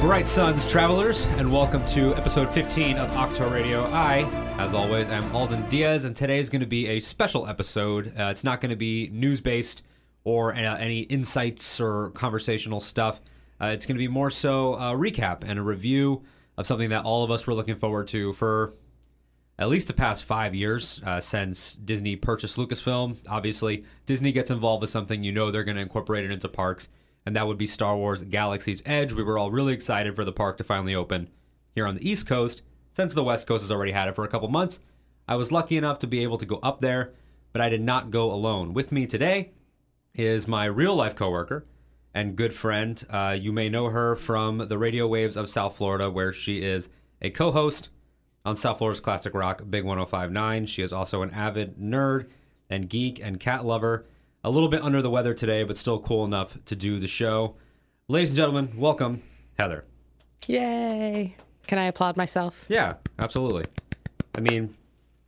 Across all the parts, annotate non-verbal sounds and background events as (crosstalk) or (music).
Bright Suns travelers, and welcome to episode 15 of Octo Radio. I, as always, am Alden Diaz, and today is going to be a special episode. Uh, it's not going to be news based or uh, any insights or conversational stuff. Uh, it's going to be more so a recap and a review of something that all of us were looking forward to for at least the past five years uh, since Disney purchased Lucasfilm. Obviously, Disney gets involved with something, you know they're going to incorporate it into parks, and that would be Star Wars Galaxy's Edge. We were all really excited for the park to finally open here on the East Coast, since the West Coast has already had it for a couple months. I was lucky enough to be able to go up there, but I did not go alone. With me today is my real life coworker and good friend. Uh, you may know her from the radio waves of South Florida, where she is a co host on South Florida's Classic Rock Big 1059. She is also an avid nerd and geek and cat lover. A little bit under the weather today, but still cool enough to do the show. Ladies and gentlemen, welcome, Heather. Yay. Can I applaud myself? Yeah, absolutely. I mean,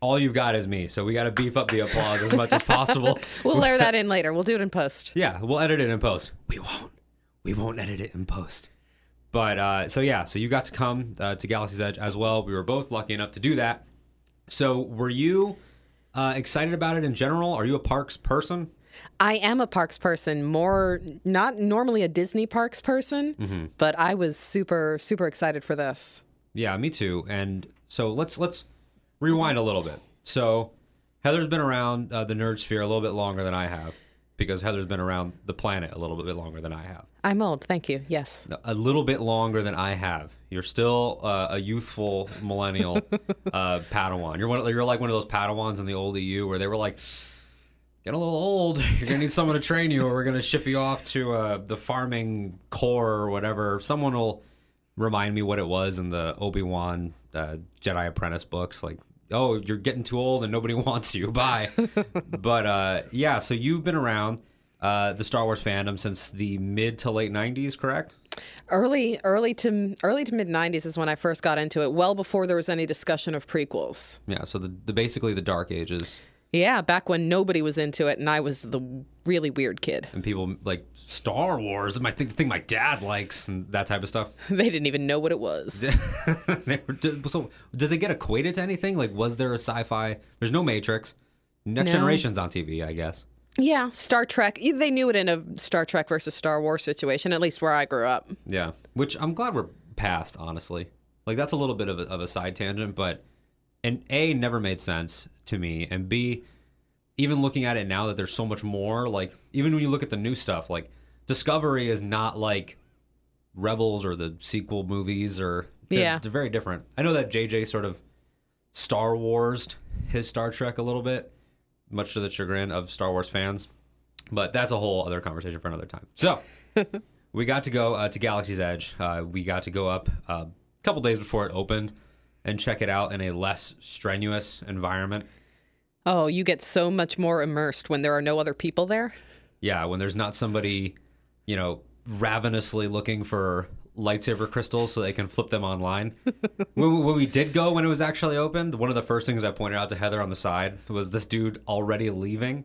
all you've got is me, so we got to beef up the applause as much as possible. (laughs) We'll layer that in later. We'll do it in post. Yeah, we'll edit it in post. We won't. We won't edit it in post. But uh, so yeah, so you got to come uh, to Galaxy's Edge as well. We were both lucky enough to do that. So were you uh, excited about it in general? Are you a parks person? I am a parks person, more not normally a Disney parks person, but I was super super excited for this. Yeah, me too. And so let's let's rewind a little bit. So Heather's been around uh, the nerd sphere a little bit longer than I have, because Heather's been around the planet a little bit longer than I have. I'm old, thank you. Yes. a little bit longer than I have. You're still uh, a youthful millennial (laughs) uh, Padawan. You're one. You're like one of those Padawans in the old EU where they were like, "Get a little old. (laughs) You're gonna need someone to train you, or we're gonna ship you off to uh, the farming corps or whatever." Someone will remind me what it was in the Obi Wan uh, Jedi Apprentice books, like. Oh, you're getting too old and nobody (laughs) wants you. Bye. (laughs) but uh, yeah, so you've been around uh, the Star Wars fandom since the mid to late '90s, correct? Early early to early to mid 90s is when I first got into it, well before there was any discussion of prequels. Yeah, so the, the basically the dark ages Yeah, back when nobody was into it and I was the really weird kid. and people like Star Wars, my thing, the thing my dad likes and that type of stuff. (laughs) They didn't even know what it was. (laughs) They were- so does it get equated to anything? Like, was there a sci-fi? There's no Matrix. Next No. Generation's on TV, I guess. Yeah, Star Trek. They knew it in a Star Trek versus Star Wars situation, at least where I grew up. Yeah, which I'm glad we're past. Honestly, like that's a little bit of a, of a side tangent, but and a never made sense to me, and b even looking at it now that there's so much more. Like even when you look at the new stuff, like Discovery is not like Rebels or the sequel movies, or they're, Yeah. they're very different. I know that JJ sort of Star Warsed his Star Trek a little bit, much to the chagrin of Star Wars fans. But that's a whole other conversation for another time. So (laughs) we got to go uh, to Galaxy's Edge. Uh, we got to go up uh, a couple days before it opened and check it out in a less strenuous environment. Oh, you get so much more immersed when there are no other people there. Yeah, when there's not somebody, you know, ravenously looking for lightsaber crystals so they can flip them online. (laughs) when, we- when we did go, when it was actually opened, one of the first things I pointed out to Heather on the side was this dude already leaving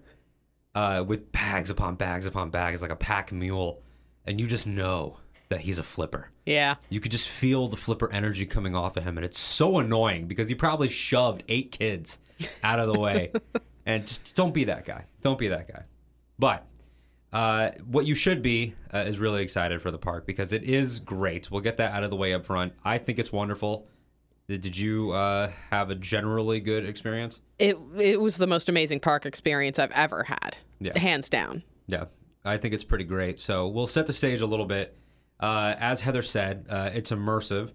uh, with bags upon bags upon bags, like a pack mule. And you just know that he's a flipper. Yeah. You could just feel the flipper energy coming off of him, and it's so annoying because he probably shoved eight kids out of the way. (laughs) and just don't be that guy. Don't be that guy. But uh, what you should be uh, is really excited for the park because it is great. We'll get that out of the way up front. I think it's wonderful. Did you uh, have a generally good experience? It it was the most amazing park experience I've ever had. Yeah. Hands down. Yeah, I think it's pretty great. So we'll set the stage a little bit. Uh, as Heather said, uh, it's immersive.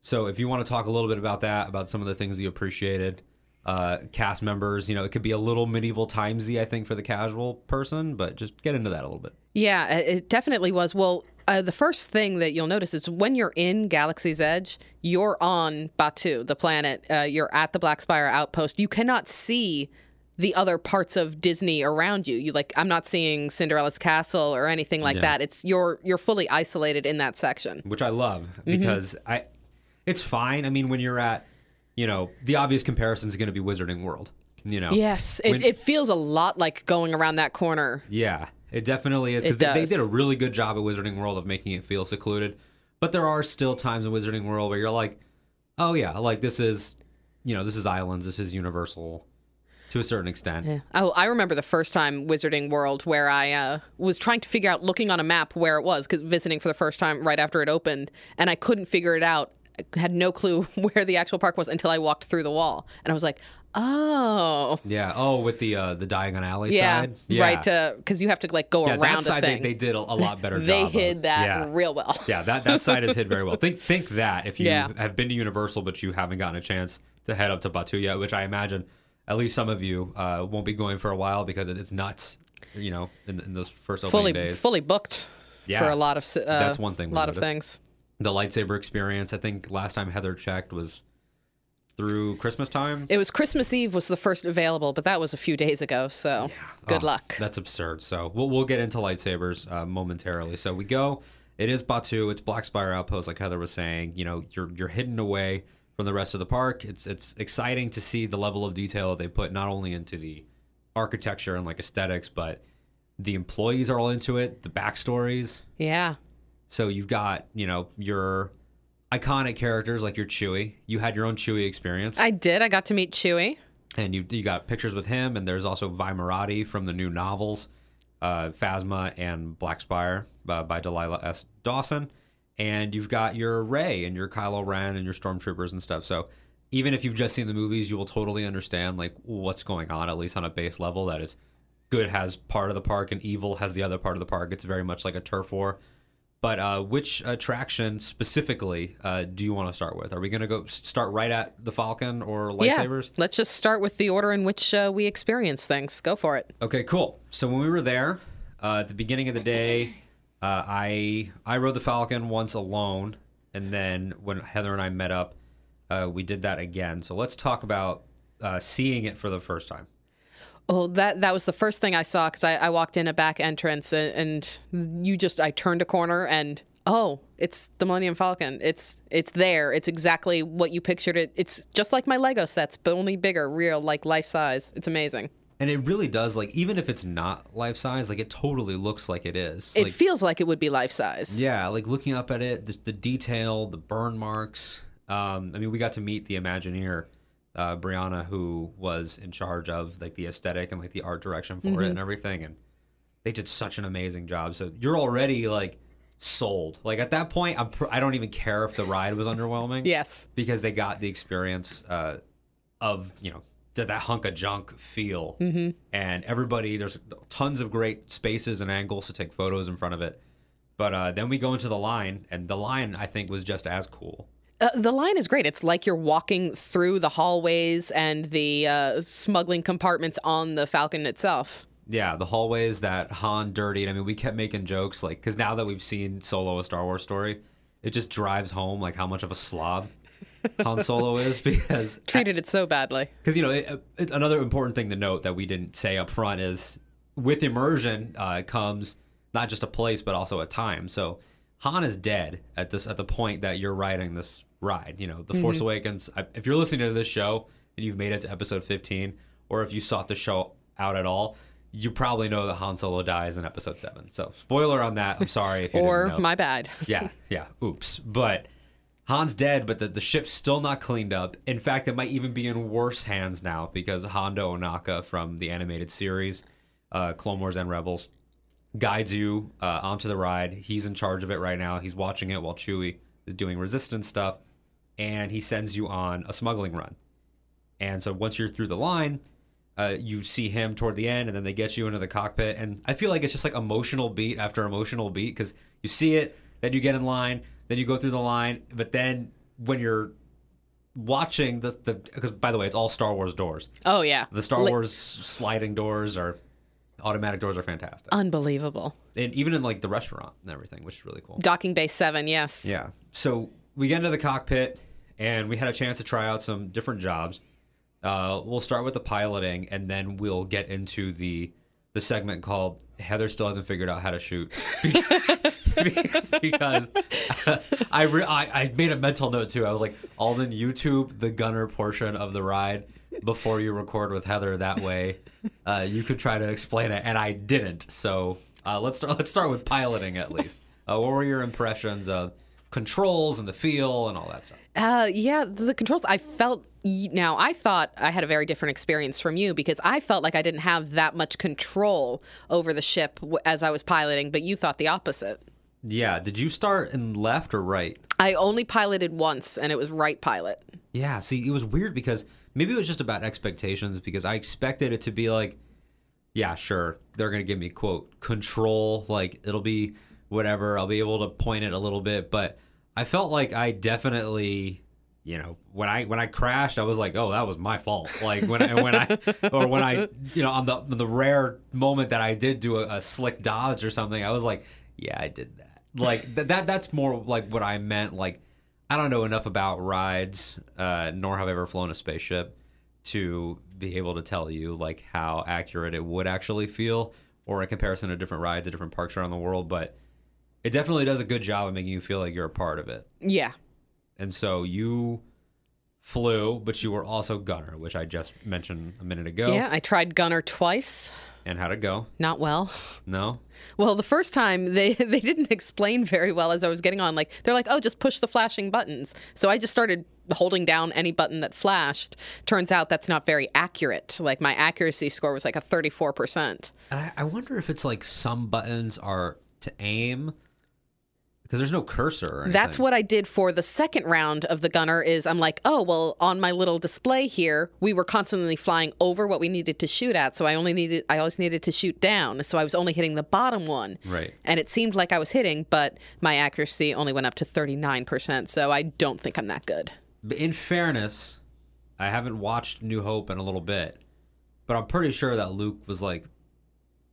So if you want to talk a little bit about that, about some of the things you appreciated, uh, cast members, you know, it could be a little medieval timesy, I think, for the casual person, but just get into that a little bit. Yeah, it it definitely was. Well, uh, the first thing that you'll notice is when you're in Galaxy's Edge, you're on Batuu, the planet. Uh, you're at the Black Spire outpost. You cannot see the other parts of Disney around you. You like, I'm not seeing Cinderella's castle or anything like Yeah. that. It's you're you're fully isolated in that section. which I love mm-hmm. because I, it's fine. I mean, when you're at, you know, the obvious comparison is going to be Wizarding World. You know, Yes, it, When- it feels a lot like going around that corner. Yeah, it definitely is because they, they did a really good job at Wizarding World of making it feel secluded. But there are still times in Wizarding World where you're like, oh yeah, like this is, you know, this is Islands, this is Universal, to a certain extent. Yeah. Oh, I remember the first time Wizarding World where I uh, was trying to figure out, looking on a map where it was, because visiting for the first time right after it opened, and I couldn't figure it out. I had no clue (laughs) where the actual park was until I walked through the wall, and I was like, "Oh, Yeah. Oh, with the uh, the Diagon Alley yeah, side. right." Because you have to like go yeah, around that a side they, thing. they did a, a lot (laughs) better They job. of- hid that Yeah. real well. (laughs) Yeah, that, that side is hid very well. Think think that if you Yeah. have been to Universal but you haven't gotten a chance to head up to Batuu yet, which I imagine at least some of you uh, won't be going for a while because it's nuts. You know, in, in those first opening fully days, fully booked Yeah. for a lot of uh, That's one thing A lot of things. the lightsaber experience. I think last time Heather checked was through Christmas time. It was Christmas Eve was the first available, but that was a few days ago. So good Oh, luck. That's absurd. So we'll we'll get into lightsabers uh, momentarily. So we go. It is Batuu. It's Black Spire Outpost, like Heather was saying. You know, you're you're hidden away from the rest of the park. It's it's exciting to see the level of detail they put not only into the architecture and like aesthetics, but the employees are all into it. The backstories. Yeah. So you've got you know your iconic characters like your Chewie. You had your own Chewie experience, I did. I got to meet Chewie. and you you got pictures with him. And there's also Vi Moradi from the new novels, uh, Phasma and Black Spire uh, by Delilah S. Dawson. And you've got your Rey and your Kylo Ren and your stormtroopers and stuff. So even if you've just seen the movies, you will totally understand like what's going on at least on a base level. That is, good has part of the park and evil has the other part of the park. It's very much like a turf war. But uh, which attraction specifically uh, do you want to start with? Are we going to go start right at the Falcon or lightsabers? Yeah. Let's just start with the order in which uh, we experience things. Go for it. Okay, cool. So when we were there uh, at the beginning of the day, uh, I I rode the Falcon once alone, and then when Heather and I met up, uh, we did that again. So let's talk about uh, seeing it for the first time. Oh, that that was the first thing I saw because I, I walked in a back entrance and, and you just I turned a corner and oh, it's the Millennium Falcon. It's it's there. It's exactly what you pictured it. It's just like my Lego sets, but only bigger, real, like life size. It's amazing. And it really does like even if it's not life size, like it totally looks like it is. It like, feels like it would be life size. Yeah, like looking up at it, the, the detail, the burn marks. Um, I mean, we got to meet the Imagineer, uh, Brianna, who was in charge of like the aesthetic and like the art direction for it and everything, and they did such an amazing job. So you're already like sold. Like at that point, I'm pr- I don't even care if the ride was underwhelming. (laughs) Yes. because they got the experience uh, of you know that that hunk of junk feel, mm-hmm. and everybody there's tons of great spaces and angles to take photos in front of it. But uh, then we go into the line, and the line I think was just as cool. Uh, the line is great. It's like you're walking through the hallways and the uh, smuggling compartments on the Falcon itself. Yeah, the hallways that Han dirtied. I mean, we kept making jokes like because now that we've seen Solo a Star Wars story, it just drives home like how much of a slob Han Solo is because (laughs) Treated it so badly. because you know it, it, another important thing to note that we didn't say up front is with immersion uh, comes not just a place but also a time so han is dead at this at the point that you're riding this ride you know the force awakens I- if you're listening to this show and you've made it to episode 15 or if you sought the show out at all you probably know that han solo dies in episode 7 so spoiler on that i'm sorry if you Or didn't know my bad. yeah, yeah. Oops. But Han's dead, but the, the ship's still not cleaned up. In fact, it might even be in worse hands now because Hondo Ohnaka from the animated series, uh, Clone Wars and Rebels, guides you uh, onto the ride. He's in charge of it right now. He's watching it while Chewie is doing resistance stuff, and he sends you on a smuggling run. And so once you're through the line, uh, you see him toward the end, and then they get you into the cockpit. And I feel like it's just like emotional beat after emotional beat because you see it, then you get in line, then you go through the line, but then when you're watching the the because by the way, it's all Star Wars doors. Oh, yeah. The Star Li- Wars sliding doors or automatic doors are fantastic, Unbelievable. and even in like the restaurant and everything, which is really cool. Docking Bay 7, yes. Yeah. So we get into the cockpit and we had a chance to try out some different jobs. Uh, we'll start with the piloting and then we'll get into the the segment called Heather still hasn't figured out how to shoot (laughs) because I, re- I I made a mental note too. I was like, Alden, YouTube the gunner portion of the ride before you record with Heather. That way, uh, you could try to explain it, and I didn't. So uh, let's start. Let's start with piloting at least. Uh, what were your impressions of controls and the feel and all that stuff. Uh, yeah, the controls. I felt now. I thought I had a very different experience from you because I felt like I didn't have that much control over the ship as I was piloting, but you thought the opposite. Yeah. Did you start in left or right? I only piloted once, and it was right pilot. Yeah. See, it was weird because maybe it was just about expectations because I expected it to be like, yeah, sure, they're gonna give me quote control, like it'll be whatever. I'll be able to point it a little bit, but I felt like I definitely. You know, when I when I crashed, I was like, "Oh, that was my fault." Like when I, when I (laughs) or when I, you know, on the the rare moment that I did do a, a slick dodge or something, I was like, "Yeah, I did that." Like th- that that's more like what I meant. Like I don't know enough about rides, uh, nor have I ever flown a spaceship to be able to tell you like how accurate it would actually feel, or in comparison to different rides at different parks around the world. But it definitely does a good job of making you feel like you're a part of it. Yeah, And so you flew, but you were also gunner, which I just mentioned a minute ago. yeah. I tried gunner twice. And how'd it go? Not well. No. Well, the first time they (laughs) they didn't explain very well as I was getting on. Like they're like, "Oh, just push the flashing buttons." So I just started holding down any button that flashed. Turns out that's not very accurate. Like my accuracy score was like a 34%. And I, I wonder if it's like some buttons are to aim because there's no cursor. Or anything. That's what I did for the second round of the gunner is I'm like, "Oh, well, on my little display here, we were constantly flying over what we needed to shoot at. So I only needed I always needed to shoot down. So I was only hitting the bottom one." Right. And it seemed like I was hitting, but my accuracy only went up to 39%. So I don't think I'm that good. But in fairness, I haven't watched New Hope in a little bit, but I'm pretty sure that Luke was like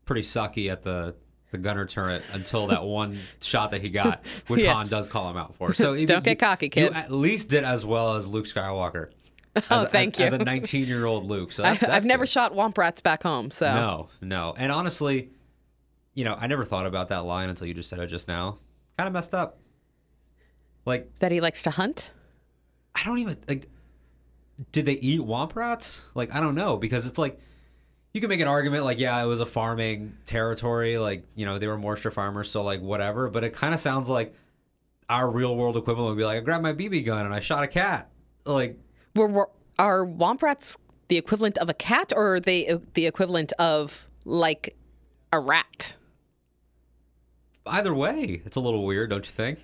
pretty sucky at the the gunner turret until that one shot that he got, (laughs) which Yes. Han does call him out for. So Don't get cocky, kid. You at least did as well as Luke Skywalker. (laughs) Oh, As- thank as, you. As a 19 year old Luke. So I, that's, that's I've never shot womp rats back home, so No, no. And honestly, you know, I never thought about that line until you just said it just now. Kind of messed up. Like, that he likes to hunt. I don't even like. Did they eat womp rats? Like, I don't know because it's like you can make an argument like, yeah, it was a farming territory, like you know they were moisture farmers, so like whatever. But it kind of sounds like our real world equivalent would be like, I grabbed my BB gun and I shot a cat. Like, Were, were are womp rats the equivalent of a cat, or are they the equivalent of like a rat? either way, it's a little weird, don't you think?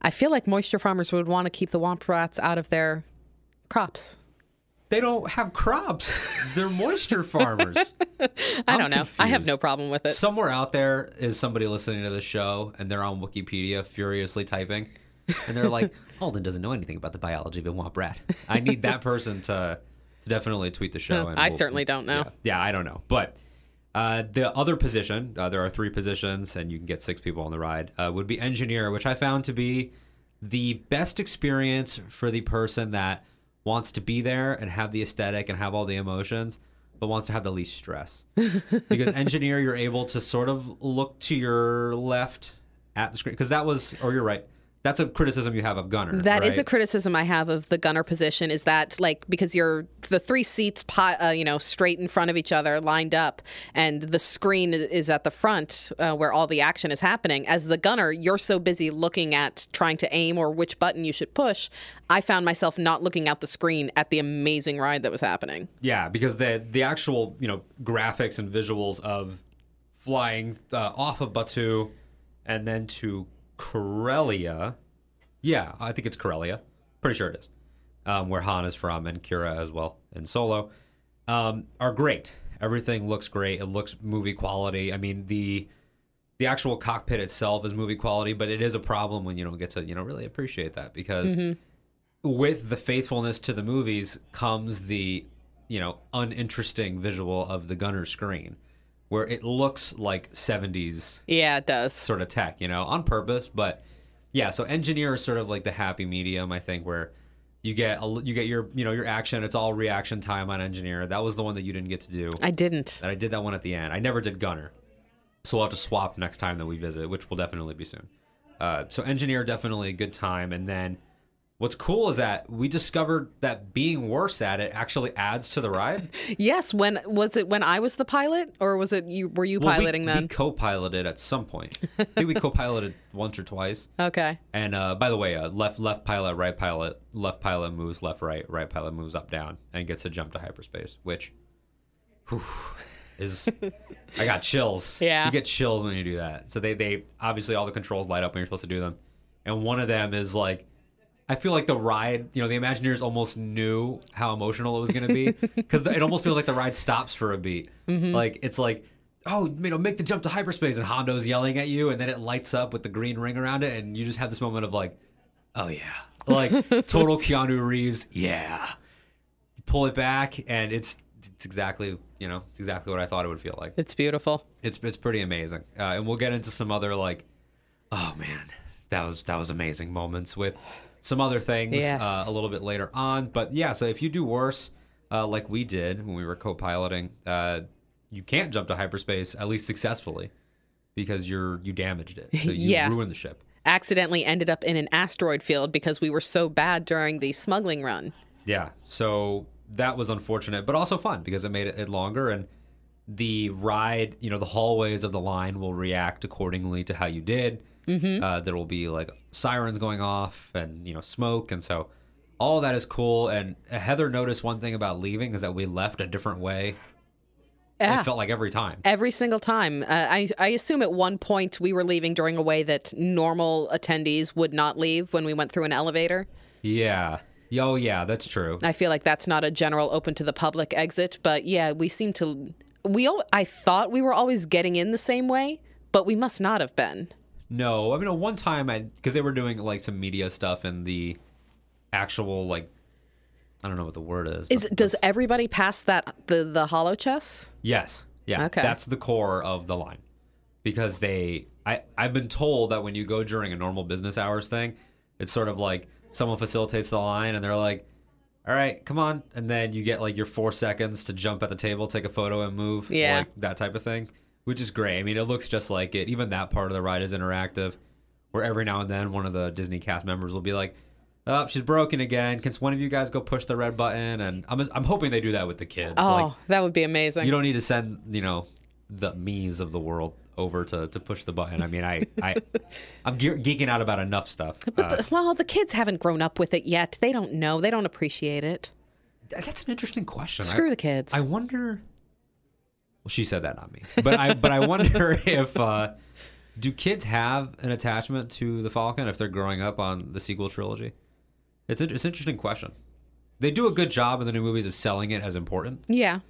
I feel like moisture farmers would want to keep the womp rats out of their crops. They don't have crops. (laughs) They're moisture farmers. (laughs) I I'm don't know. I have no problem with it. Somewhere out there is somebody listening to the show and they're on Wikipedia furiously typing. And they're like, (laughs) Alden doesn't know anything about the biology of a womp rat. I need that person to, to definitely tweet the show. And I we'll- certainly don't know. Yeah, yeah, I don't know. But uh, the other position, uh, there are three positions, and you can get six people on the ride, uh, would be engineer, which I found to be the best experience for the person that wants to be there and have the aesthetic and have all the emotions, but wants to have the least stress. (laughs) because engineer, you're able to sort of look to your left at the screen, because that was, or you're right. That's a criticism you have of Gunner. That is right? a criticism I have of the gunner position is that like because you're the three seats pi- uh, you know straight in front of each other lined up and the screen is at the front uh, where all the action is happening as the gunner you're so busy looking at trying to aim or which button you should push I found myself not looking out the screen at the amazing ride that was happening Yeah, because the the actual you know graphics and visuals of flying uh, off of Batuu and then to Corellia, yeah, I think it's Corellia, pretty sure it is, um, where Han is from and Qi'ra as well and Solo, um, are great. Everything looks great. It looks movie quality. I mean the the actual cockpit itself is movie quality, but it is a problem when you don't get to you know really appreciate that because with the faithfulness to the movies comes the you know uninteresting visual of the gunner screen where it looks like 70s yeah it does. sort of tech you know on purpose but yeah so engineer is sort of like the happy medium i think where you get a, you get your you know your action. It's all reaction time on engineer. That was the one that you didn't get to do. I didn't. And i did that one at the end. I never did gunner. So we'll have to swap next time that we visit which will definitely be soon. Uh, so engineer definitely a good time. And then What's cool is that we discovered that being worse at it actually adds to the ride. (laughs) Yes. When was it? When I was the pilot, or was it you? Were you Well, we- piloting we, then? co-piloted at some point. (laughs) I think we co-piloted once or twice. Okay. And uh, by the way, uh, left left pilot, right pilot, left pilot moves left right, right pilot moves up down, and gets to jump to hyperspace, which whew, is (laughs) I got chills. Yeah. you get chills when you do that. So they they obviously all the controls light up when you're supposed to do them, and one of them is like. I feel like the ride, you know, the Imagineers almost knew how emotional it was going to be (laughs) because it almost feels like the ride stops for a beat. Like it's like, oh, you know, make the jump to hyperspace, and Hondo's yelling at you, and then it lights up with the green ring around it, and you just have this moment of like, oh yeah, like (laughs) total Keanu Reeves, yeah. You pull it back, and it's it's exactly you know it's exactly what I thought it would feel like. It's beautiful. It's it's pretty amazing, uh, and we'll get into some other like, oh man, that was that was amazing moments with some other things Yes. uh, a little bit later on. But yeah, so if you do worse, uh, like we did when we were co-piloting, uh, you can't jump to hyperspace at least successfully because you're you damaged it, so (laughs) you Yeah. ruined the ship. Accidentally ended up in an asteroid field because we were so bad during the smuggling run. Yeah, so that was unfortunate, but also fun because it made it, it longer and the ride, you know, the hallways of the line will react accordingly to how you did. Mm-hmm. Uh, there will be like sirens going off and you know smoke, and so all that is cool. And Heather noticed one thing about leaving is that we left a different way. Yeah. It felt like every time. Every single time. Uh, I, I assume at one point we were leaving during a way that normal attendees would not leave when we went through an elevator. Yeah. Oh yeah, that's true. I feel like that's not a general open to the public exit, but yeah, we seem to. We al- I thought we were always getting in the same way, but we must not have been. No, I mean, at one time, I because they were doing like some media stuff and the actual like, I don't know what the word is. Is does everybody pass that the the holochess? Yes. Yeah. Okay. That's the core of the line. Because they I I've been told that when you go during a normal business hours thing, it's sort of like someone facilitates the line and they're like, "All right, come on." And then you get like your 4 seconds to jump at the table, take a photo and move, Yeah. like that type of thing, which is great. I mean, it looks just like it. Even that part of the ride is interactive where every now and then one of the Disney cast members will be like, "Oh, she's broken again. Can one of you guys go push the red button?" And I'm I'm hoping they do that with the kids. Oh, Like that would be amazing. you don't need to send you know the me's of the world over to, to push the button. I mean, I I (laughs) I'm ge- geeking out about enough stuff. Uh, The- well, the kids haven't grown up with it yet. They don't know. They don't appreciate it. that's an interesting question. Screw I, the kids. I wonder. Well, she said that, not me. But I but I wonder (laughs) if uh, do kids have an attachment to the Falcon if they're growing up on the sequel trilogy? It's a, it's an interesting question. They do a good job in the new movies of selling it as important. yeah.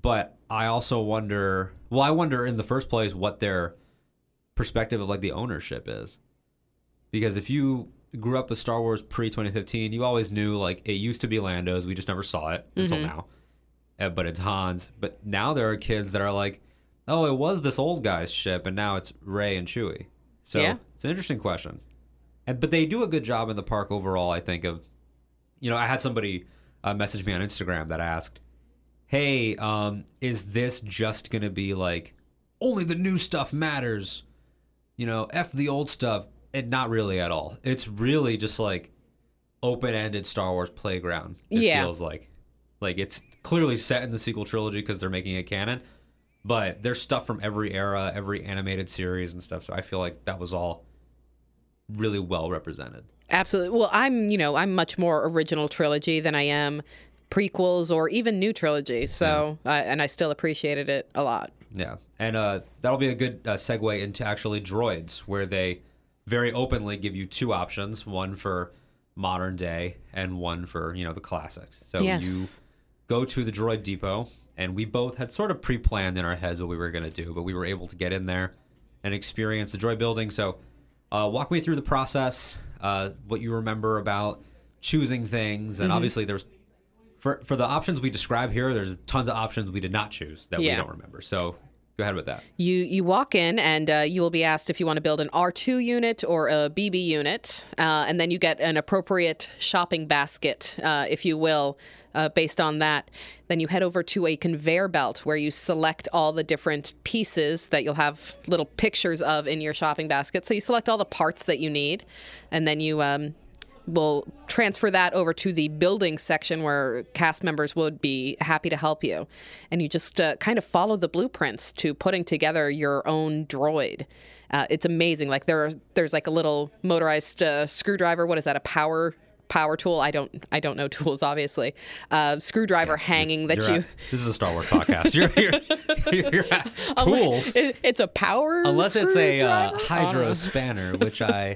but I also wonder. Well, I wonder in the first place what their perspective of like the ownership is, because if you grew up with Star Wars pre 2015, you always knew like it used to be Lando's. We just never saw it until now, Uh, but it's Han's. But now there are kids that are like, oh, it was this old guy's ship, and now it's Rey and Chewie. So Yeah. it's an interesting question, and but they do a good job in the park overall. I think of, you know, I had somebody uh, message me on Instagram that asked hey, um, is this just gonna be like only the new stuff matters? You know, f the old stuff. And not really at all. It's really just like open-ended Star Wars playground. It Yeah. feels like, like it's clearly set in the sequel trilogy because they're making it canon. But there's stuff from every era, every animated series and stuff. So I feel like that was all really well represented. Absolutely. Well, I'm, you know, I'm much more original trilogy than I am prequels or even new trilogy. So, uh, and I still appreciated it a lot. Yeah, and uh, that'll be a good uh, segue into actually droids, where they very openly give you two options: one for modern day and one for you know the classics. So Yes. you go to the droid depot, and we both had sort of pre-planned in our heads what we were going to do, but we were able to get in there and experience the droid building. So, uh, walk me through the process, uh, what you remember about choosing things, and obviously there's for for the options we describe here. There's tons of options we did not choose that we don't remember. So go ahead with that. You you walk in and uh, you will be asked if you want to build an R2 unit or a BB unit, uh, and then you get an appropriate shopping basket, uh, if you will, uh, based on that. Then you head over to a conveyor belt where you select all the different pieces that you'll have little pictures of in your shopping basket. So you select all the parts that you need, and then you um, we'll transfer that over to the building section where cast members would be happy to help you. And you just uh, kind of follow the blueprints to putting together your own droid. Uh, it's amazing. Like there, are, there's like a little motorized uh, screwdriver. What is that? A power power tool. I don't I don't know (laughs) tools obviously. Uh, screwdriver hanging that You're at- (laughs) this is a Star Wars podcast. You're, you're, you're, at (laughs) tools. It- it's a power. Unless it's a uh, hydro spanner, which I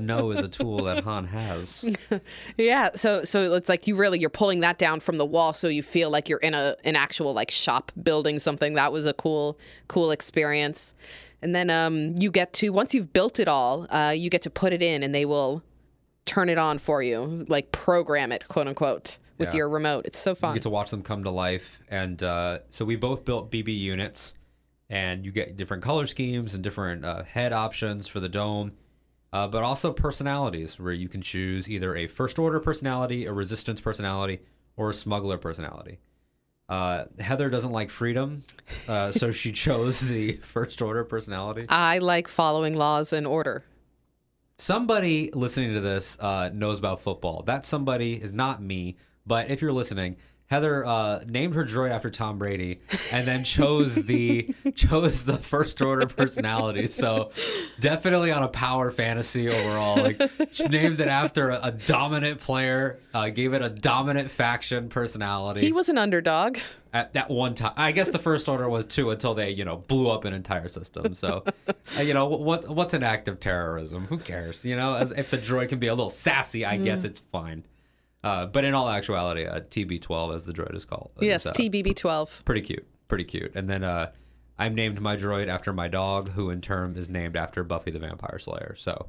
know is a tool that Han has. Yeah, so so it's like you really you're pulling that down from the wall, so you feel like you're in a an actual like shop building something. That was a cool cool experience. And then um, you get to once you've built it all, uh, you get to put it in, and they will turn it on for you, like program it, quote unquote, with Yeah. your remote. It's so fun. You get to watch them come to life, and uh, so we both built BB units, and you get different color schemes and different uh, head options for the dome, uh, but also personalities where you can choose either a first order personality, a resistance personality, or a smuggler personality. Uh, Heather doesn't like freedom, uh, so she (laughs) chose the first order personality. I like following laws and order. Somebody listening to this uh, knows about football. That somebody is not me, but if you're listening, Heather uh, named her droid after Tom Brady, and then chose the (laughs) chose the first order personality. So definitely on a power fantasy overall. Like she named it after a, a dominant player, uh, gave it a dominant faction personality He was an underdog. at that one time. I guess the first order was two until they, you know, blew up an entire system. So, (laughs) uh, you know, what what's an act of terrorism? Who cares? You know, as if the droid can be a little sassy, I guess it's fine. Uh, but in all actuality, uh, TB12 as the droid is called. is, Yes, uh, TBB12. pretty cute, pretty cute. And then uh, I'm named my droid after my dog, who in turn is named after Buffy the Vampire Slayer. So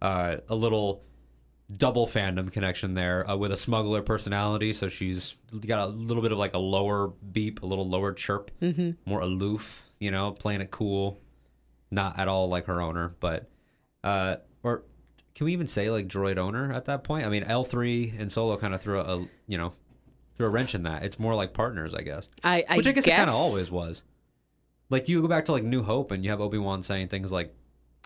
uh, a little double fandom connection there uh, with a smuggler personality. So she's got a little bit of like a lower beep, a little lower chirp, mm-hmm. more aloof. You know, playing it cool, not at all like her owner, but uh, or can we even say like droid owner at that point? I mean, L three and Solo kind of threw a, a you know threw a wrench in that. It's more like partners, I guess. I, I Which I guess, guess it kind of always was. Like you go back to like New Hope and you have Obi Wan saying things like,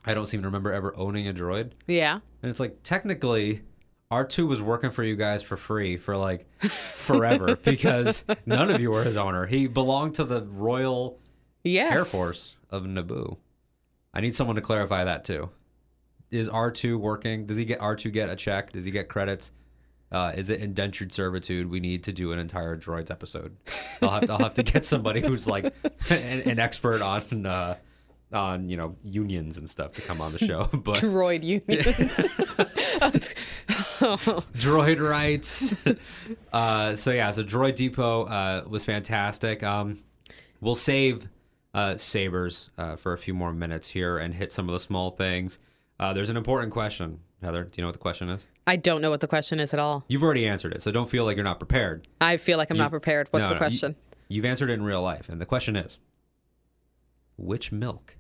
"I don't seem to remember ever owning a droid," Yeah. and it's like technically, R two was working for you guys for free for like forever (laughs) because none of you were his owner. He belonged to the Royal Yes. Air Force of Naboo. I need someone to clarify that too. Is R two working? Does he get R two get a check? Does he get credits? Uh, is it indentured servitude? We need to do an entire droids episode. I'll have to, I'll have to get somebody who's like (laughs) an, an expert on uh, on you know unions and stuff to come on the show. (laughs) But Droid unions. (laughs) droid rights. uh, so yeah, so Droid Depot uh, was fantastic. Um, we'll save uh, sabers uh, for a few more minutes here and hit some of the small things. Uh, there's an important question, Heather. Do you know what the question is? I don't know what the question is at all. You've already answered it, so don't feel like you're not prepared. I feel like I'm not prepared. What's No, the no, question? You, have answered it in real life, and the question is, which milk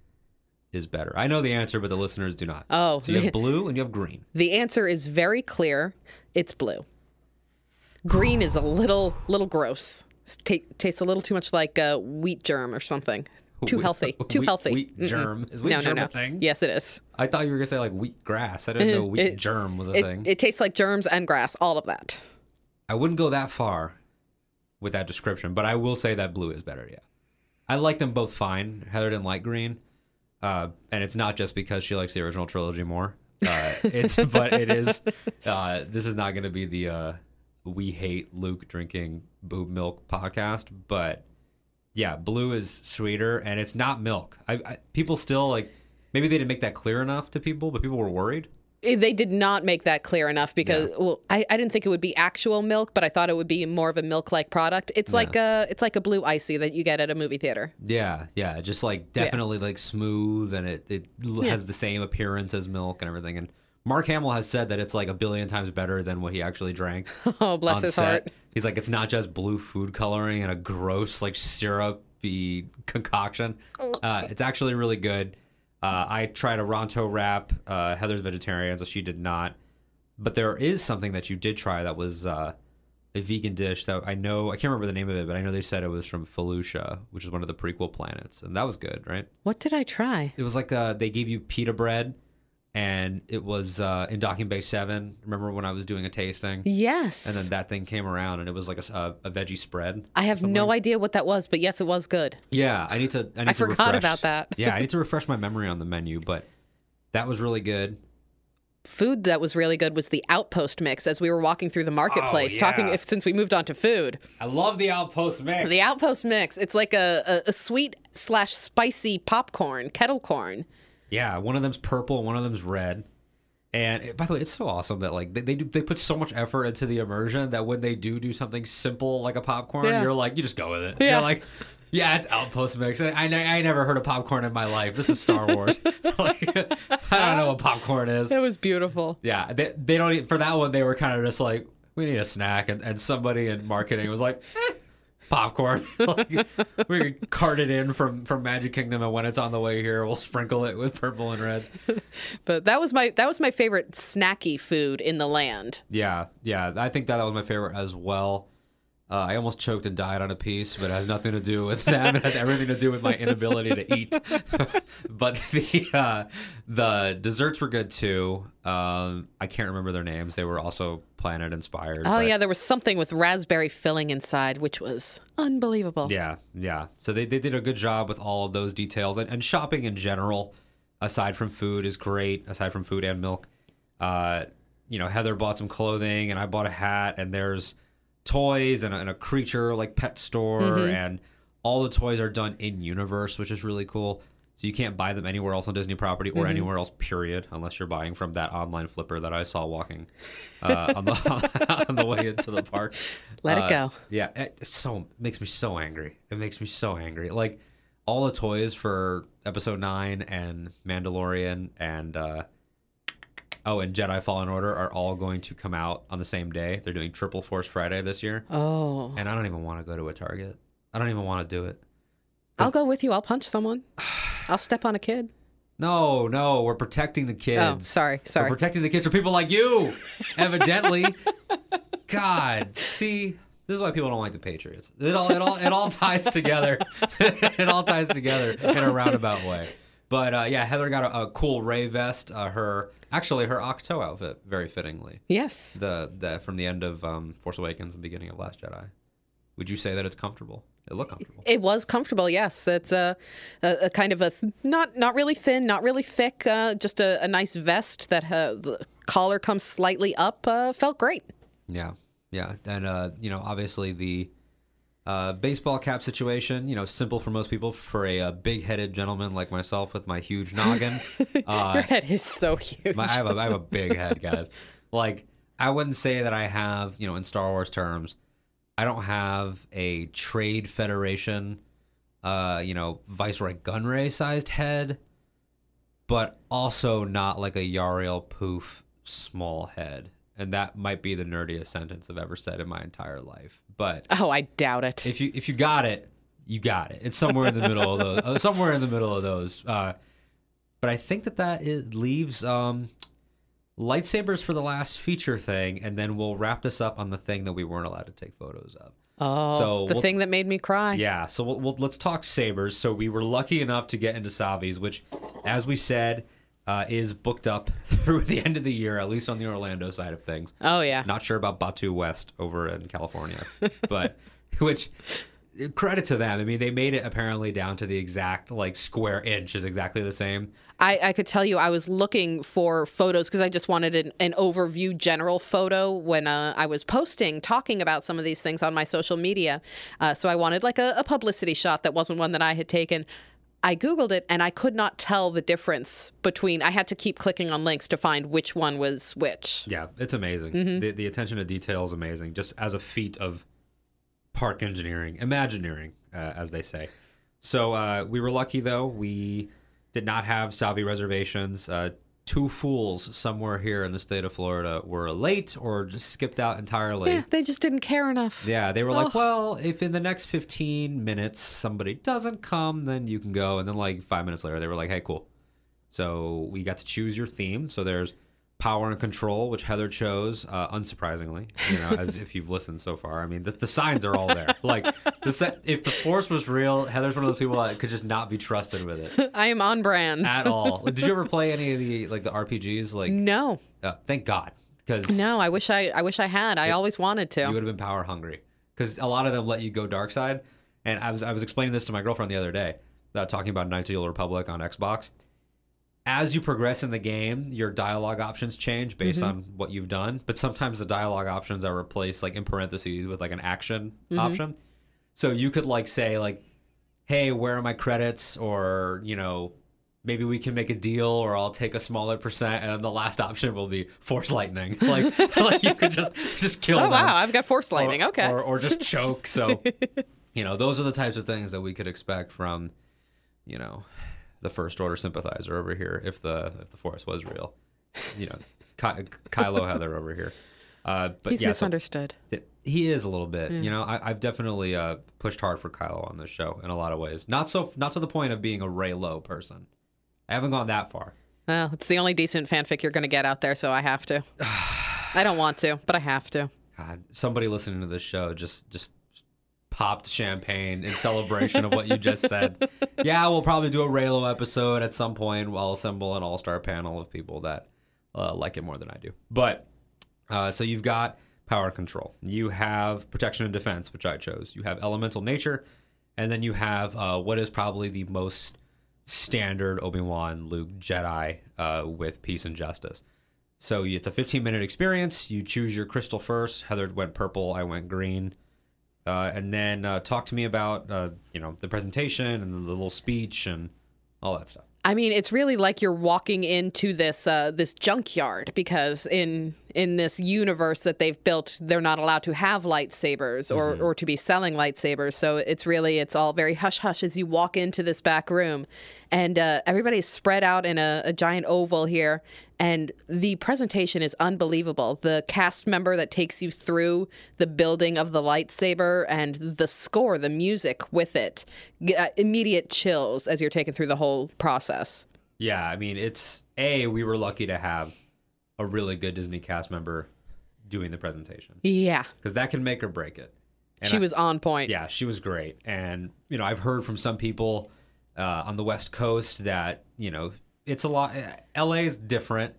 is better? I know the answer, but the listeners do not. Oh. so you have (laughs) blue and you have green. The answer is very clear. It's blue. Green is a little little gross. Ta tastes a little too much like uh, wheat germ or something. Too healthy. (laughs) Too wheat- healthy. wheat Mm-mm. germ. Is wheat no, germ no, a thing? Yes, it is. I thought you were gonna say like wheat grass. I didn't know (laughs) wheat It- germ was a It, thing. it tastes like germs and grass, all of that. I wouldn't go that far with that description, but I will say that blue is better. Yeah, I like them both fine. Heather didn't like green, uh, and it's not just because she likes the original trilogy more. Uh, (laughs) it's but it is. Uh, this is not going to be the uh, we hate Luke drinking boob milk podcast, but yeah, blue is sweeter, and it's not milk. I, I people still like maybe they didn't make that clear enough to people, but people were worried. Eh, They did not make that clear enough because well, I, I didn't think it would be actual milk, but I thought it would be more of a milk-like product. It's like a it's like a blue icy that you get at a movie theater. Yeah, yeah, just like definitely like smooth, and it it has the same appearance as milk and everything. And Mark Hamill has said that it's like a billion times better than what he actually drank (laughs) Oh, bless on his set. heart. He's like, it's not just blue food coloring and a gross like syrupy concoction. Uh, it's actually really good. Uh, I tried a Ronto wrap. Uh, Heather's vegetarian, so she did not. But there is something that you did try that was uh, a vegan dish that I know I can't remember the name of it, but I know they said it was from Felucia, which is one of the prequel planets, and that was good, right? What did I try? It was like uh, they gave you pita bread and it was uh, in Docking Bay Seven. Remember when I was doing a tasting, Yes. and then that thing came around, and it was like a, a veggie spread. I have no idea what that was, but yes, it was good. Yeah, I need to. I, need I to forgot refresh- about that. yeah, I (laughs) need to refresh my memory on the menu, but that was really good. Food that was really good was the outpost mix as we were walking through the marketplace talking Oh, yeah. if since we moved on to food. I love the Outpost mix. The outpost mix, it's like a, a, a sweet slash spicy popcorn, kettle corn. Yeah, one of them's purple, one of them's red. And it- by the way, it's so awesome that like they they, do, they put so much effort into the immersion that when they do do something simple like a popcorn, Yeah. you're like you just go with it. Yeah. You're like, yeah, it's Outpost mix. I, I I never heard of popcorn in my life. This is Star Wars. (laughs) like (laughs) I don't know what popcorn is. It was beautiful. Yeah, they they don't for that one. They were kind of just like we need a snack, and, and somebody in marketing was like. "Eh, Popcorn, (laughs) like we cart it in from from Magic Kingdom, and when it's on the way here, we'll sprinkle it with purple and red. (laughs) But that was my that was my favorite snacky food in the land. Yeah, yeah. I think that, that was my favorite as well. Uh, I almost choked and died on a piece, but it has nothing to do with them. It has everything to do with my inability to eat. (laughs) but the uh, the desserts were good too. Um, I can't remember their names. They were also planet inspired. Oh but- yeah, there was something with raspberry filling inside, which was unbelievable. Yeah, yeah. So they, they did a good job with all of those details. And, and shopping in general, aside from food, is great, aside from food and milk. Uh, you know, Heather bought some clothing and I bought a hat, and there's toys and a, and a creature like pet store, and all the toys are done in universe, which is really cool. So you can't buy them anywhere else on Disney property or anywhere else, period, unless you're buying from that online flipper that I saw walking uh, on the (laughs) on the way into the park. Let it Uh, go. Yeah, it it's so makes me so angry. It makes me so angry. Like all the toys for Episode Nine and Mandalorian and uh, oh, and Jedi Fallen Order are all going to come out on the same day. They're doing Triple Force Friday this year, Oh, and I don't even want to go to a Target. I don't even want to do it. I'll go with you. I'll punch someone. (sighs) I'll step on a kid. No, no, we're protecting the kids. Oh, sorry, sorry. We're protecting the kids from people like you, (laughs) evidently. God, see, this is why people don't like the Patriots. It all, it all, it all ties together. (laughs) it all ties together in a roundabout way. But uh, yeah, Heather got a, a cool Rey vest. Uh, her actually her Octo outfit, very fittingly. Yes. The the from the end of um, Force Awakens and beginning of Last Jedi. Would you say that it's comfortable? It looked comfortable. It was comfortable, yes. It's a, a, a kind of a th- not not really thin, not really thick, uh, just a, a nice vest that uh, the collar comes slightly up. Uh, felt great. Yeah, yeah, and uh, you know, obviously the uh, baseball cap situation, you know, simple for most people. For a, uh big-headed gentleman like myself with my huge noggin, (laughs) uh, Your head is so huge. my, I have a I have a big head, guys. Like I wouldn't say that I have, you know, in Star Wars terms, I don't have a trade federation, uh, you know, Viceroy Gunray sized head, but also not like a Yarael Poof small head. And that might be the nerdiest sentence I've ever said in my entire life. But oh, I doubt it. if you if you got it, you got it. It's somewhere in the middle of those. (laughs) uh, somewhere in the middle of those. Uh, but I think that that is, leaves um, lightsabers for the last feature thing, and then we'll wrap this up on the thing that we weren't allowed to take photos of. oh, so the we'll- thing that made me cry. Yeah, so we'll, we'll, let's talk sabers. So we were lucky enough to get into Savi's, which, as we said, uh, is booked up (laughs) through the end of the year, at least on the Orlando side of things. Oh yeah. Not sure about Batuu West over in California, (laughs) but which credit to them. I mean, they made it apparently down to the exact like square inch is exactly the same. I, I could tell you I was looking for photos because I just wanted an, an overview general photo when uh, I was posting, talking about some of these things on my social media. Uh, so I wanted like a, a publicity shot that wasn't one that I had taken. I Googled it and I could not tell the difference between, I had to keep clicking on links to find which one was which. Yeah, it's amazing. Mm-hmm. The, the attention to detail is amazing, just as a feat of park engineering, imagineering, uh, as they say. So uh, we were lucky though. We did not have Savi reservations. Uh, two fools somewhere here in the state of Florida were late or just skipped out entirely. Yeah, they just didn't care enough. Yeah, they were like, well, if in the next 15 minutes somebody doesn't come, then you can go. And then, like, five minutes later, they were like, hey, cool. So we got to choose your theme. So there's Power and Control, which Heather chose, uh, unsurprisingly, you know, as if you've listened so far. I mean, the, the signs are all there. Like, the set, if the Force was real, Heather's one of those people that could just not be trusted with it (laughs) I am on brand. at all. (laughs) Did you ever play any of the like the RPGs? Like, no, uh, thank God, because no. I wish I. I wish I had. I always wanted to. you would have been power hungry. Because a lot of them let you go dark side. And I was I was explaining this to my girlfriend the other day, uh, talking about Knights of the Old Republic on Xbox. As you progress in the game, your dialogue options change based mm-hmm. on what you've done. But sometimes the dialogue options are replaced, like in parentheses, with like an action mm-hmm. option. So you could like say like, "Hey, where are my credits?" Or you know, maybe we can make a deal, or I'll take a smaller percent, and the last option will be force lightning. (laughs) Like, like you could just just kill (laughs) oh them wow, I've got force lightning. or, okay. or, or just choke. So, (laughs) you know, those are the types of things that we could expect from, you know, the first order sympathizer over here. If the if the force was real, you know, Ky- Kylo Heather over here. Uh, but He's yeah, so misunderstood. th- he is a little bit. You know, I, I've definitely uh, pushed hard for Kylo on this show in a lot of ways. Not so not to the point of being a Reylo person. I haven't gone that far. Well, it's the only decent fanfic you're going to get out there, so I have to. (sighs) I don't want to, but I have to. God, somebody listening to this show just just popped champagne in celebration of what you just said. Yeah, we'll probably do a Reylo episode at some point. We'll assemble an all-star panel of people that uh, like it more than I do. But uh, so you've got power control. You have protection and defense, which I chose. You have elemental nature, and then you have uh, what is probably the most standard Obi Wan Luke Jedi uh, with peace and justice. So it's a 15 minute experience. You choose your crystal first. Heather went purple. I went green. Uh, and then uh, talk to me about uh, you know the presentation and the little speech and all that stuff. I mean, it's really like you're walking into this uh, this junkyard because in in this universe that they've built, they're not allowed to have lightsabers or or to be selling lightsabers. So it's really it's all very hush hush as you walk into this back room, and uh, everybody's spread out in a, a giant oval here. And the presentation is unbelievable. The cast member that takes you through the building of the lightsaber and the score, the music with it, uh, immediate chills as you're taken through the whole process. Yeah, I mean it's a we were lucky to have a really good Disney cast member doing the presentation Yeah, because that can make or break it. And she I- was on point. Yeah, she was great. And, you know, I've heard from some people uh, on the West Coast that, you know, it's a lot. LA is different,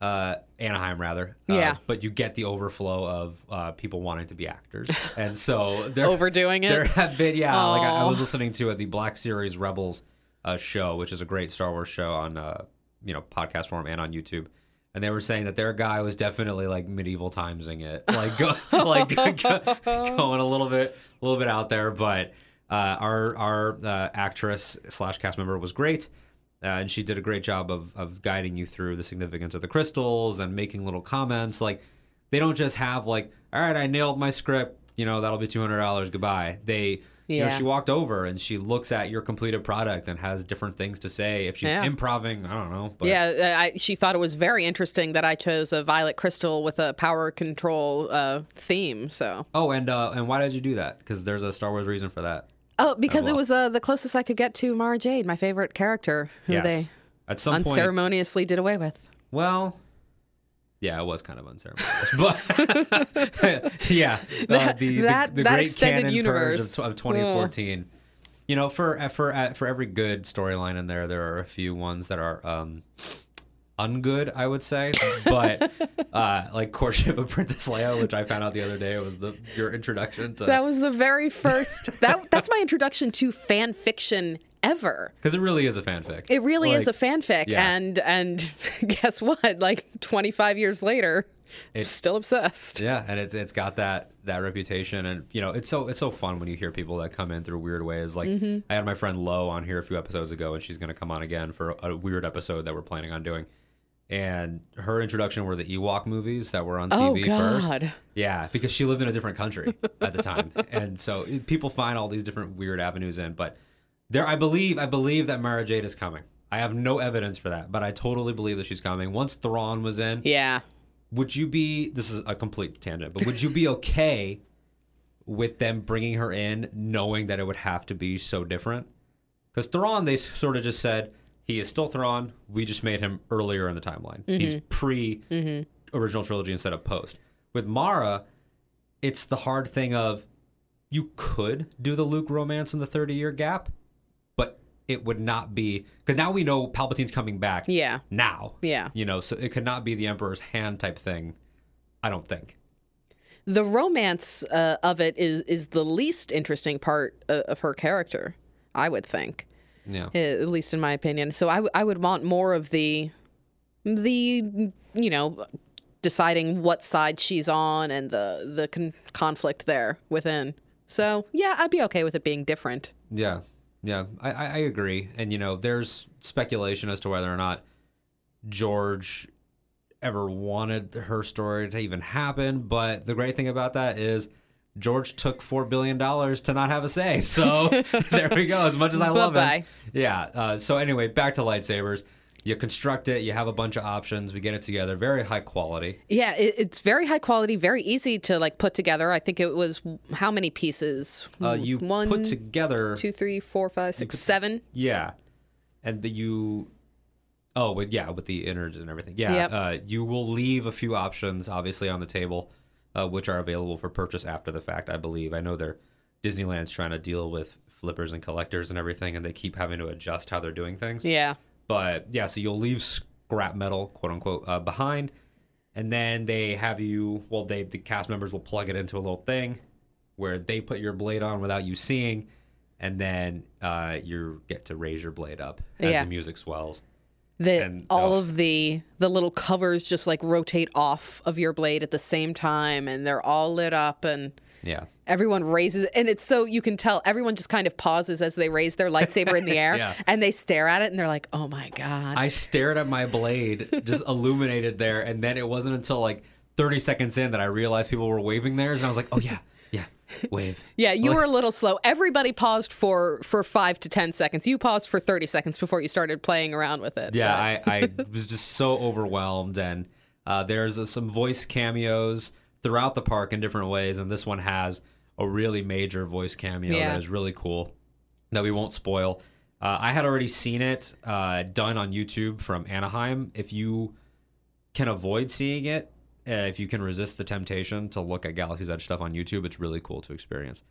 uh, Anaheim rather. Uh, Yeah. But you get the overflow of uh, people wanting to be actors. And so (laughs) they're Overdoing it? There have been, yeah. Like I, I was listening to uh, the Black Series Rebels uh, show, which is a great Star Wars show on, uh, you know, podcast form and on YouTube. And they were saying that their guy was definitely like medieval timesing it, (laughs) like go, like go- going a little bit, a little bit out there. But uh, our our uh, actress slash cast member was great, uh, and she did a great job of of guiding you through the significance of the crystals and making little comments. Like they don't just have like, all right, I nailed my script. You know, that'll be two hundred dollars. Goodbye. They. You know, Yeah. she walked over and she looks at your completed product and has different things to say. If she's Yeah. improving, I don't know. But Yeah, I, she thought it was very interesting that I chose a violet crystal with a power control uh, theme. So, Oh, and uh, and why did you do that? Because there's a Star Wars reason for that. Oh, because it was uh, the closest I could get to Mara Jade, my favorite character, who yes. they At some point, unceremoniously did away with. well, yeah, it was kind of unceremonious, (laughs) but (laughs) yeah, (laughs) uh, That- the, that- the, the that great extended canon universe. purge of, of 2014. You know, for for for every good storyline in there, there are a few ones that are um, ungood, I would say. But uh, like courtship of Princess Leia, which I found out the other day, was the your introduction to That was the very first. (laughs) that that's my introduction to fan fiction ever. because it really is a fanfic. It really is a fanfic, yeah. and and (laughs) guess what? Like 25 years later, It- still obsessed. Yeah, and it's it's got that that reputation, and you know it's so it's so fun when you hear people that come in through weird ways. Like Mm-hmm. I had my friend Lo on here a few episodes ago, and she's going to come on again for a weird episode that we're planning on doing. And her introduction were the Ewok movies that were on Oh TV first. God. Yeah, because she lived in a different country at the time, (laughs) and so eh, people find all these different weird avenues in. But there, I believe, I believe that Mara Jade is coming. I have no evidence for that, but I totally believe that she's coming. Once Thrawn was in, Yeah. would you be this is a complete tangent but would you be okay with them bringing her in knowing that it would have to be so different because Thrawn they sort of just said he is still Thrawn. We just made him earlier in the timeline. He's pre original trilogy instead of post. With Mara, it's the hard thing of you could do the Luke romance in the 30 year gap, but it would not be because now we know Palpatine's coming back. Yeah. Now. Yeah. You know, so it could not be the Emperor's hand type thing. I don't think. The romance uh, of it is is the least interesting part uh, of her character, I would think, Yeah. uh, at least in my opinion. So I, w- I would want more of the the you know deciding what side she's on and the the con- conflict there within. So yeah, I'd be okay with it being different. Yeah, yeah, I, I agree. And you know, there's speculation as to whether or not George ever wanted her story to even happen. But the great thing about that is George took four billion dollars to not have a say. So (laughs) there we go. As much as I love Bye-bye. him, yeah. Uh, so anyway, back to lightsabers. You construct it. You have a bunch of options. We get it together. Very high quality. Yeah, it, it's very high quality, very easy to like put together. I think it was how many pieces? Uh, you One, put together two, three, four, five, six, seven. Yeah, and the you. Oh, with yeah, with the innards and everything. Yeah, Yep. uh, you will leave a few options obviously on the table, uh, which are available for purchase after the fact. I believe. I know they're Disneyland's trying to deal with flippers and collectors and everything, and they keep having to adjust how they're doing things. Yeah. But yeah, so you'll leave scrap metal, quote unquote, uh, behind, and then they have you. Well, they the cast members will plug it into a little thing where they put your blade on without you seeing, and then uh, you get to raise your blade up as Yeah. the music swells. The And, all oh. of the the little covers just like rotate off of your blade at the same time, and they're all lit up, and Yeah, everyone raises it, and it's so you can tell everyone just kind of pauses as they raise their lightsaber in the air, (laughs) Yeah. and they stare at it, and they're like, "Oh my god!" I stared at my blade just (laughs) illuminated there, and then it wasn't until like 30 seconds in that I realized people were waving theirs, and I was like, oh yeah, wave. (laughs) yeah, you were a little slow. Everybody paused for for five to ten seconds. You paused for thirty seconds before you started playing around with it. Yeah, I, I (laughs) was just so overwhelmed, and uh, there's uh, some voice cameos throughout the park in different ways, and this one has a really major voice cameo Yeah. that is really cool that we won't spoil. Uh, I had already seen it uh, done on YouTube from Anaheim. If you can avoid seeing it, uh, if you can resist the temptation to look at Galaxy's Edge stuff on YouTube, it's really cool to experience.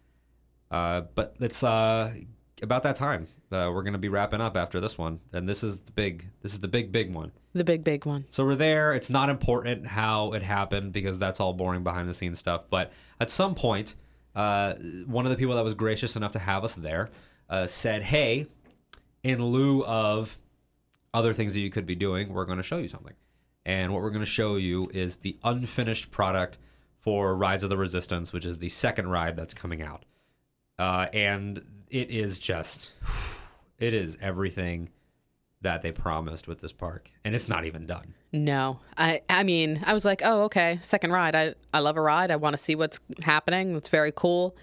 Uh, but it's uh, about that time. Uh, we're gonna be wrapping up after this one, and this is the big. This is the big, big one. the big big one. So we're there. It's not important how it happened because that's all boring behind the scenes stuff. But at some point, uh, one of the people that was gracious enough to have us there uh, said, "Hey, in lieu of other things that you could be doing, we're going to show you something. And what we're going to show you is the unfinished product for Rise of the Resistance, which is the second ride that's coming out. Uh, and it is just, it is everything that they promised with this park, and it's not even done. No, I I mean I was like, oh okay, second ride. I I love a ride. I want to see what's happening. It's very cool.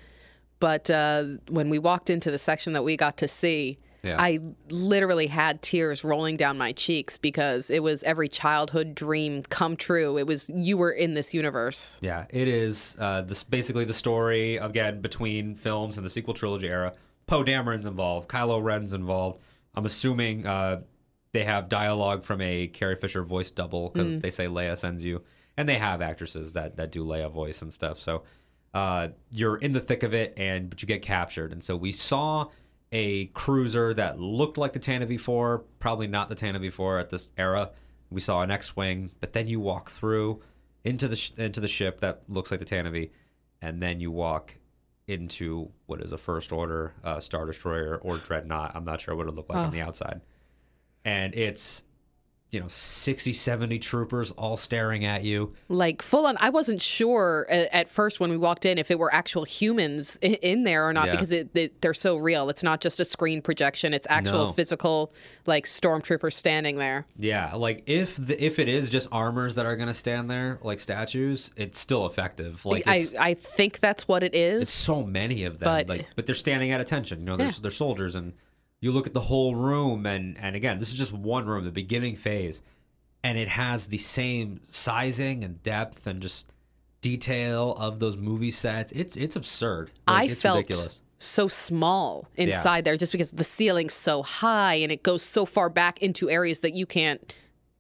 But uh, when we walked into the section that we got to see, Yeah. I literally had tears rolling down my cheeks because it was every childhood dream come true. It was you were in this universe. Yeah, it is. Uh, this basically the story again between films and the sequel trilogy era. Poe Dameron's involved. Kylo Ren's involved. I'm assuming uh, they have dialogue from a Carrie Fisher voice double because they say Leia sends you, and they have actresses that that do Leia voice and stuff. So uh, you're in the thick of it, and but you get captured. And so we saw a cruiser that looked like the Tantive IV, probably not the Tantive IV at this era. We saw an X-wing, but then you walk through into the sh- into the ship that looks like the Tantive, and then you walk into what is a First Order uh, Star Destroyer or Dreadnought. I'm not sure what it looked like on Oh. the outside, and it's you know 60 70 troopers all staring at you Like full on. I wasn't sure at, first when we walked in if it were actual humans in, there or not Yeah. because it, it, they're so real. It's not just a screen projection. It's actual No. physical like stormtroopers standing there. Yeah, like if the, if it is just armors that are gonna stand there like statues, it's still effective. Like I, I think that's what it is. it's so many of them. But- like, but they're standing at attention. You know, they're, Yeah. they're soldiers, and you look at the whole room, and and again, this is just one room, the beginning phase, and it has the same sizing and depth and just detail of those movie sets. It's it's absurd. Like, I it's felt ridiculous. so small inside there just because the ceiling's so high and it goes so far back into areas that you can't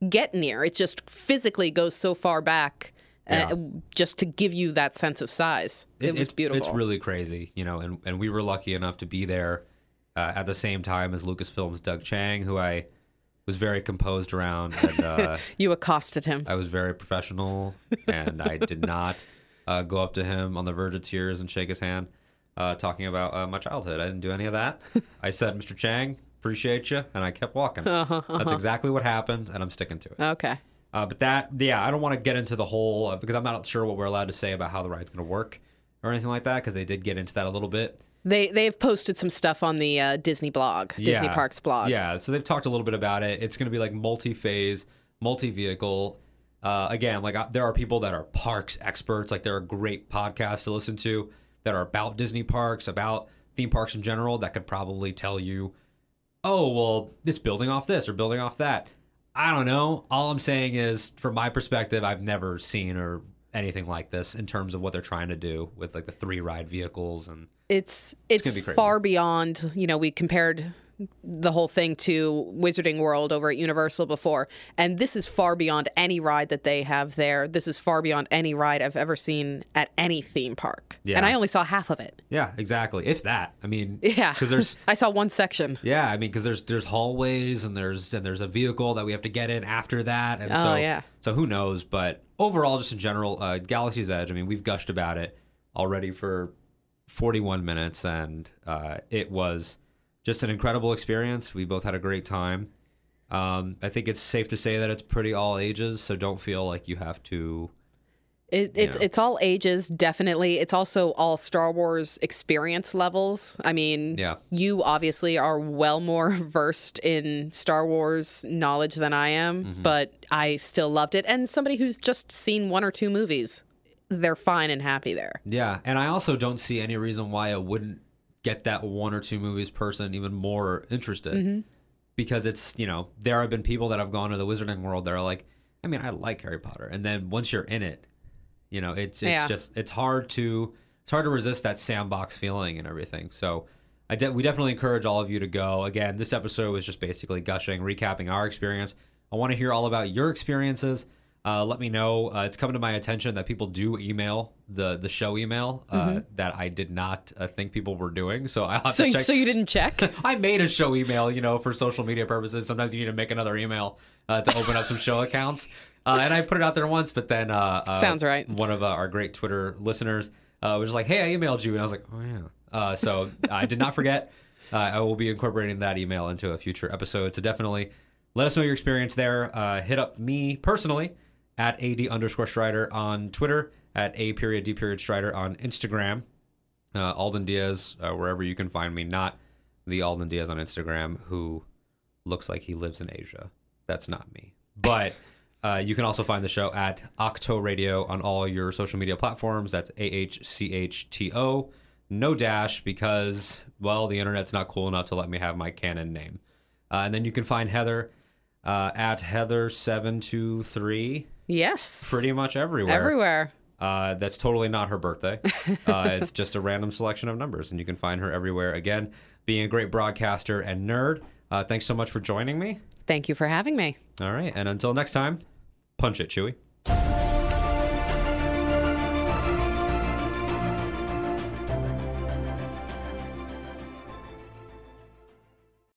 get near. It just physically goes so far back uh, just to give you that sense of size. It, was it's, beautiful. It's really crazy, you know, and, and we were lucky enough to be there uh, at the same time as Lucasfilm's Doug Chiang, who I was very composed around, and uh, (laughs) you accosted him. I was very professional, and I did (laughs) not uh, go up to him on the verge of tears and shake his hand, uh, talking about uh, my childhood. I didn't do any of that. (laughs) I said, "Mr. Chiang, appreciate you," and I kept walking. That's exactly what happened, and I'm sticking to it. Okay. Uh, but that, yeah, I don't want to get into the whole uh, because I'm not sure what we're allowed to say about how the ride's going to work or anything like that because they did get into that a little bit. They they've posted some stuff on the uh, Disney blog, Disney Yeah. Parks blog. Yeah, so they've talked a little bit about it. It's going to be like multi-phase, multi-vehicle. Uh, again, like uh, there are people that are parks experts. Like there are great podcasts to listen to that are about Disney parks, about theme parks in general, that could probably tell you, oh, well, it's building off this or building off that. I don't know. All I'm saying is, from my perspective, I've never seen or anything like this in terms of what they're trying to do with like the three ride vehicles and it's it's, gonna be far beyond you know we compared the whole thing to wizarding world over at universal before and this is far beyond any ride that they have there this is far beyond any ride i've ever seen at any theme park Yeah. and i only saw half of it yeah, exactly. If that, I mean, yeah because there's (laughs) i saw one section Yeah, I mean, because there's there's hallways and there's and there's a vehicle that we have to get in after that, and Oh, so yeah. so who knows? But overall, just in general, uh, Galaxy's Edge. I mean, we've gushed about it already for 41 minutes, and uh, it was just an incredible experience. We both had a great time. Um, I think it's safe to say that it's pretty all ages, so don't feel like you have to. It, it's it's all ages, definitely. It's also all Star Wars experience levels. I mean, Yeah. you obviously are well more (laughs) versed in Star Wars knowledge than I am, Mm-hmm. but I still loved it. And somebody who's just seen one or two movies, they're fine and happy there. Yeah, and I also don't see any reason why it wouldn't get that one or two movies person even more interested. Mm-hmm. Because it's, you know, there have been people that have gone to the wizarding world that are like, I mean, I like Harry Potter. And then once you're in it, you know, it's it's Yeah. just it's hard to it's hard to resist that sandbox feeling and everything. So I de- we definitely encourage all of you to go. Again, this episode was just basically gushing, recapping our experience. I want to hear all about your experiences. Uh, let me know. Uh, it's coming to my attention that people do email the the show email uh, that I did not uh, think people were doing. So I have Mm-hmm. So, to check. so you didn't check? (laughs) I made a show email, you know, for social media purposes. Sometimes you need to make another email uh, to open up some show accounts. (laughs) Uh, and I put it out there once, but then Sounds right. One of uh, our great Twitter listeners uh, was just like, "Hey, I emailed you," and I was like, "Oh yeah." Uh, so I did not forget. Uh, I will be incorporating that email into a future episode. So definitely let us know your experience there. Uh, hit up me personally at ad underscore Strider on Twitter, at a period d period Strider on Instagram uh, Alden Diaz, uh, wherever you can find me, not the Alden Diaz on Instagram who looks like he lives in Asia. That's not me. But uh, you can also find the show at Ahch-To Radio on all your social media platforms. That's A H C H T O, no dash, because, well, the internet's not cool enough to let me have my canon name. Uh, and then you can find Heather uh, at Heather723 yes. pretty much everywhere. everywhere. Uh, that's totally not her birthday. Uh, (laughs) it's just a random selection of numbers, and you can find her everywhere. Again, being a great broadcaster and nerd. Uh, thanks so much for joining me. Thank you for having me. All right, and until next time, punch it, Chewie.